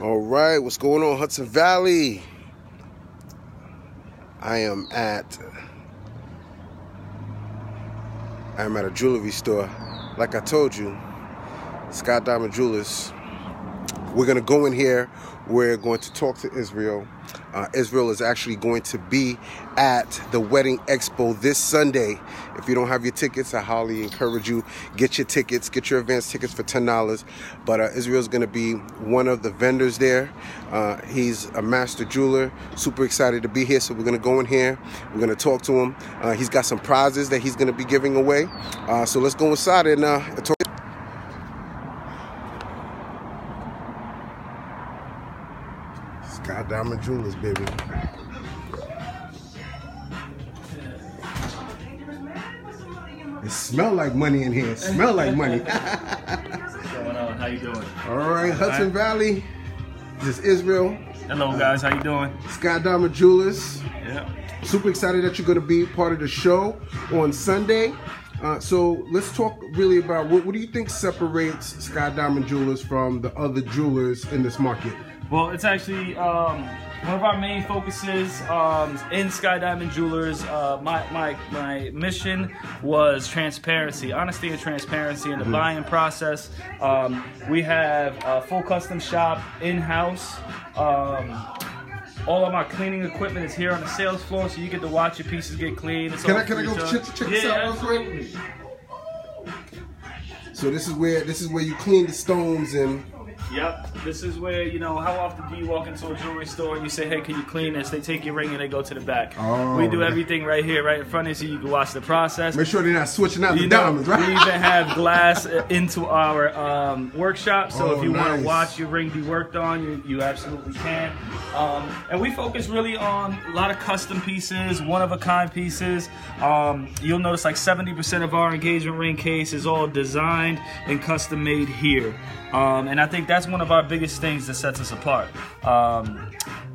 All right, what's going on, Hudson Valley? I am at I am at a jewelry store. Like I told you, Scott Diamond Jewelers. We're gonna go in here. We're going to talk to Israel. Uh, Israel is actually going to be at the Wedding Expo this Sunday. If you don't have your tickets, I highly encourage you get your tickets, get your advance tickets for ten dollars. But uh, Israel is going to be one of the vendors there. Uh, he's a master jeweler. Super excited to be here. So we're going to go in here. We're going to talk to him. Uh, he's got some prizes that he's going to be giving away. Uh, so let's go inside and uh, talk. Sky Diamond Jewelers, baby. It smell like money in here. It smell like money. What's going on? How you doing? All right, Hudson Valley. This is Israel. Hello guys, how you doing? Sky Diamond Jewelers. Yeah. Super excited that you're going to be part of the show on Sunday. Uh, so let's talk really about what, what do you think separates Sky Diamond Jewelers from the other jewelers in this market? Well, it's actually um, one of our main focuses um, in Sky Diamond Jewelers. Uh, my, my, my mission was transparency, honesty and transparency in the buying process. Um, we have a full custom shop in house. Um, all of my cleaning equipment is here on the sales floor, so you get to watch your pieces get cleaned. It's Can I can I go check, check this yeah, out real quick? So this is where this is where you clean the stones and Yep. This is where, you know, how often do you walk into a jewelry store and you say, hey, can you clean this? They take your ring and they go to the back. Oh. we do everything right here, right in front of you, so you can watch the process. make sure they're not switching out You the know, diamonds, right? we even have glass into our um, workshop, so Oh, if you want to watch your ring be worked on, you, you absolutely can. Um, and we focus really on a lot of custom pieces, one of a kind pieces. Um, you'll notice like 70% of our engagement ring case is all designed and custom made here. Um, and I think that's one of our biggest things that sets us apart. Um,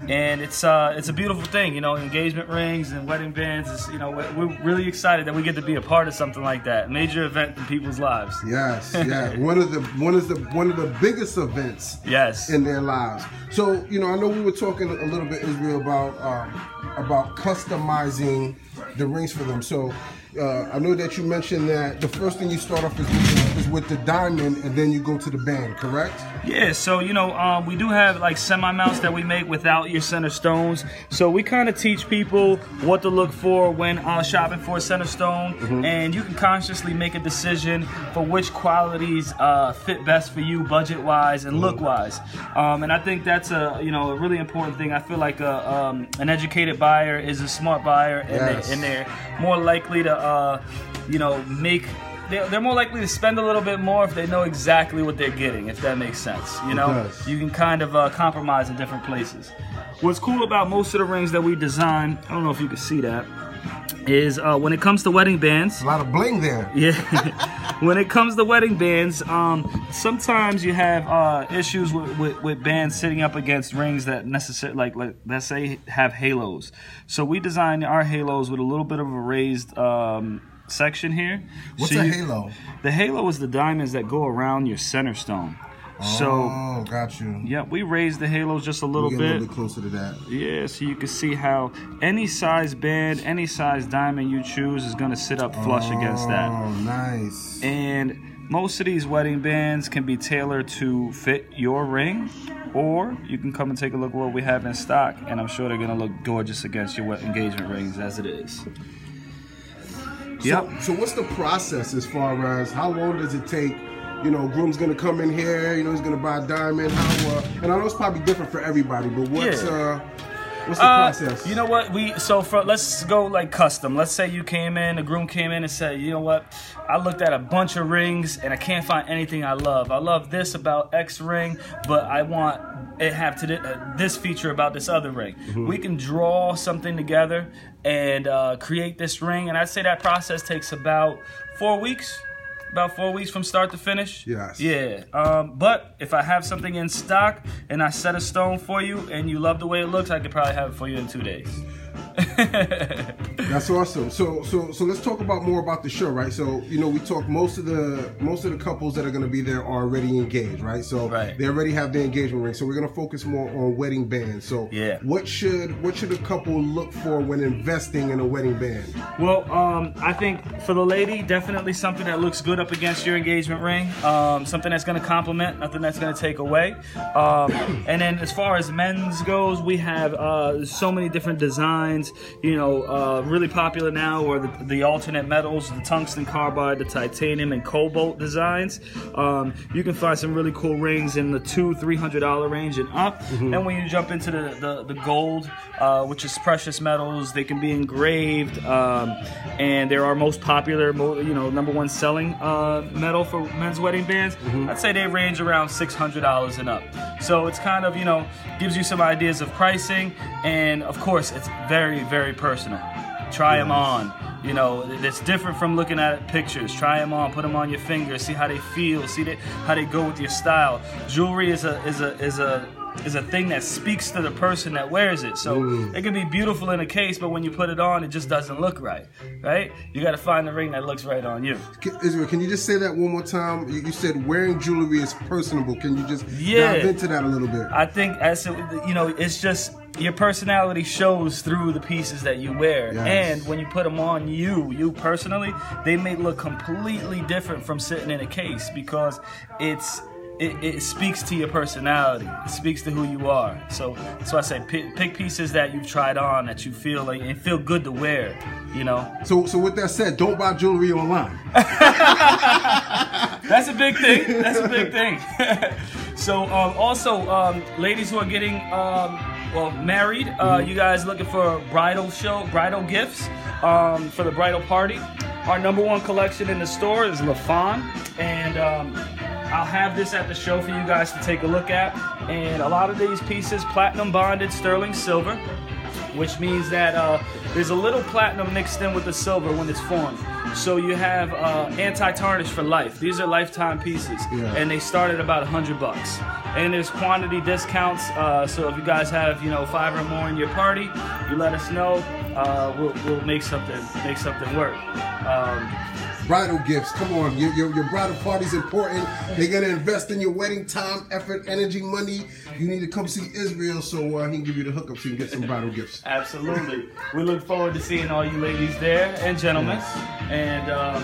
and it's uh, it's a beautiful thing, you know. Engagement rings and wedding bands. Is, you know, we're, we're really excited that we get to be a part of something like that, major event in people's lives. Yes, yeah. one of the one of the one of the biggest events Yes. in their lives. So you know, I know we were talking a little bit Israel about um, about customizing the rings for them. So uh, I know that you mentioned that the first thing you start off is is with the diamond, and then you go to the band. Correct? Yeah, so you know, um, we do have like semi mounts that we make without your center stones. So we kind of teach people what to look for when uh, shopping for a center stone, and you can consciously make a decision for which qualities uh, fit best for you, budget wise and look wise. Um, and I think that's a you know a really important thing. I feel like a, um, an educated buyer is a smart buyer, and, Yes. they, and they're more likely to uh, you know make they're, more likely to spend a little bit more if they know exactly what they're getting, if that makes sense. You know, you can kind of uh, compromise in different places. What's cool about most of the rings that we design, I don't know if you can see that, is uh, when it comes to wedding bands. A lot of bling there. Yeah, when it comes to wedding bands, um, sometimes you have uh, issues with, with, with bands sitting up against rings that necessarily, like, like let's say, have halos. So we design our halos with a little bit of a raised um, section here. What's So a you- halo? The halo is the diamonds that go around your center stone. So, oh, got you. yeah, we raised the halos just a little Get a bit. little bit closer to that. Yeah, so you can see how any size band, any size diamond you choose is going to sit up flush against that. Oh, nice. And most of these wedding bands can be tailored to fit your ring, or you can come and take a look at what we have in stock, and I'm sure they're going to look gorgeous against your engagement rings as it is. Yep. So, so what's the process as far as how long does it take? You know, groom's gonna come in here. You know, he's gonna buy a diamond. How? Uh, and I know it's probably different for everybody, but what's Yeah. uh, what's the Uh, process? you know what? We so for let's go like custom. Let's say you came in, the groom came in and said, you know what? I looked at a bunch of rings and I can't find anything I love. I love this about X ring, but I want it have to uh, this feature about this other ring. Mm-hmm. We can draw something together and uh, create this ring, and I'd say that process takes about four weeks. About four weeks from start to finish. Yes. Yeah. Um, but if I have something in stock and I set a stone for you and you love the way it looks, I could probably have it for you in two days. That's awesome. So so so let's talk about more about the show, right? So you know we talk most of the most of the couples that are going to be there are already engaged, right? So Right. they already have their engagement ring. So we're going to focus more on wedding bands. So Yeah. what should what should a couple look for when investing in a wedding band? Well, um, I think for the lady, definitely something that looks good up against your engagement ring. Um, something that's going to complement, nothing that's going to take away. Um, and then as far as men's goes, we have uh, so many different designs. You know, uh, really popular now are the, the alternate metals, the tungsten carbide, the titanium, and cobalt designs. Um, you can find some really cool rings in the two, three hundred dollar range and up. And when you jump into the the, the gold, uh, which is precious metals, they can be engraved, um, and they're our most popular, you know, number one selling uh, metal for men's wedding bands. I'd say they range around six hundred dollars and up. So it's kind of you know gives you some ideas of pricing, and of course it's very very very personal. Try them on. You know, it's different from looking at pictures. Try them on, put them on your fingers, see how they feel, see they, how they go with your style. Jewelry is a is a is a is a thing that speaks to the person that wears it. So mm. it can be beautiful in a case, but when you put it on, it just doesn't look right. Right? You got to find the ring that looks right on you. Can- Israel, can you just say that one more time? You, you said wearing jewelry is personable. Can you just Yeah. dive into that a little bit? I think as it, you know, it's just your personality shows through the pieces that you wear, Yes. and when you put them on you, you personally, they may look completely different from sitting in a case because it's. It, it speaks to your personality. It speaks to who you are. So why I say pick, pick pieces that you've tried on that you feel like and feel good to wear. You know, So so with that said, don't buy jewelry online. That's a big thing. That's a big thing. so, um, also, um, ladies who are getting um, well married, uh, you guys looking for bridal show, bridal gifts um, for the bridal party. Our number one collection in the store is Lafonn, and um, I'll have this at the show for you guys to take a look at. And a lot of these pieces, platinum bonded sterling silver which means that uh, there's a little platinum mixed in with the silver when it's formed. So you have uh, anti-tarnish for life. These are lifetime pieces, Yeah. and they start at about hundred bucks. And there's quantity discounts. Uh, so if you guys have you know five or more in your party, you let us know. Uh, we'll, we'll make something make something work. Um, Bridal gifts, come on. Your, your, your bridal party's important. They're gonna invest in your wedding time, effort, energy, money. You need to come see Israel so uh, he can give you the hookup so you can get some bridal gifts. Absolutely. We look forward to seeing all you ladies there and gentlemen. And um,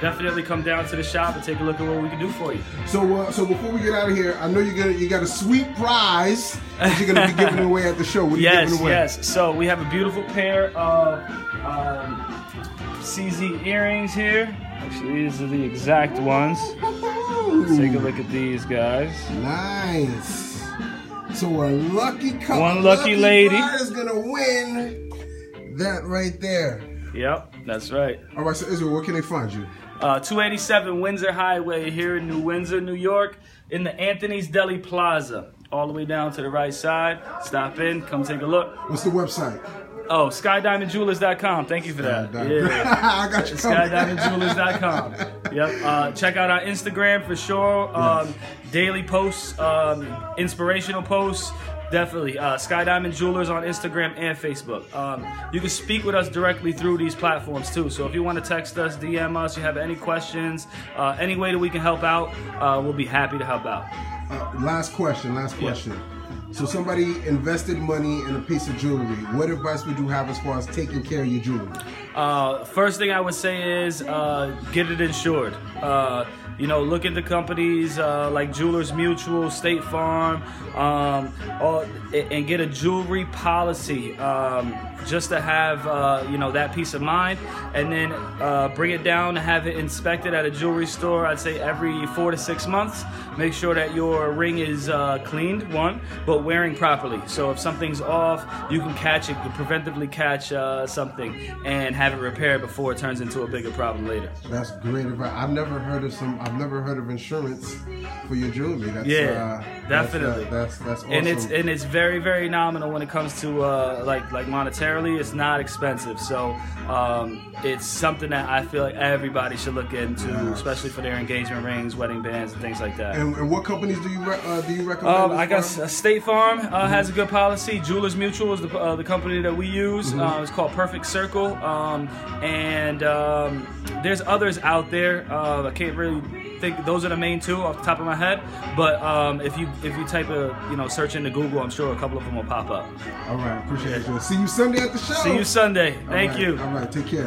definitely come down to the shop and take a look at what we can do for you. So uh, so before we get out of here, I know you're gonna you got a sweet prize that you're gonna be giving away at the show. What are you Yes, giving away? yes. So we have a beautiful pair of um, CZ earrings here. Actually, these are the exact ones. Let's take a look at these guys. Nice. So a lucky couple, One lucky lady. is gonna win that right there. Yep, that's right. All right, so Israel, where can they find you? Uh, 287 Windsor Highway here in New Windsor, New York, in the Anthony's Deli Plaza. All the way down to the right side. Stop in, come take a look. What's the website? Oh, skydiamondjewelers.com. Thank you for that. Yeah. I got you skydiamondjewelers.com. Yep. Uh, check out our Instagram for sure. Um, Daily posts, um, inspirational posts. Definitely. Uh, Sky Diamond Jewelers on Instagram and Facebook. Um, you can speak with us directly through these platforms too. So if you want to text us, DM us, you have any questions, uh, any way that we can help out, uh, we'll be happy to help out. Uh, last question. Last question. So somebody invested money in a piece of jewelry. What advice would you have as far as taking care of your jewelry? Uh, first thing I would say is uh, get it insured. Uh, you know, look into companies uh, like Jewelers Mutual, State Farm, um, all, and get a jewelry policy um, just to have uh, you know that peace of mind. And then uh, bring it down and have it inspected at a jewelry store. I'd say every four to six months. Make sure that your ring is uh, cleaned, one, but wearing properly. So if something's off, you can catch it, you preventively catch uh, something, and have it repaired before it turns into a bigger problem later. That's great advice. I've never heard of some. I've never heard of insurance for your jewelry. That's Yeah. Uh, Definitely. That's that's, that's awesome. and it's and it's very very nominal when it comes to uh, like like monetarily. It's not expensive, so um, it's something that I feel like everybody should look into, especially for their engagement rings, wedding bands, and things like that. and, and what companies do you re- uh, do you recommend? Um, I guess uh, State Farm uh, has a good policy. Jewelers Mutual is the, uh, the company that we use. Uh, it's called Perfect Circle, um, and um, there's others out there. Uh, I can't really think those are the main two off the top of my head. But um, if you if you type a you know search into Google, I'm sure a couple of them will pop up. All right, appreciate it. See you Sunday at the show. See you Sunday. Thank right, you. All right, take care.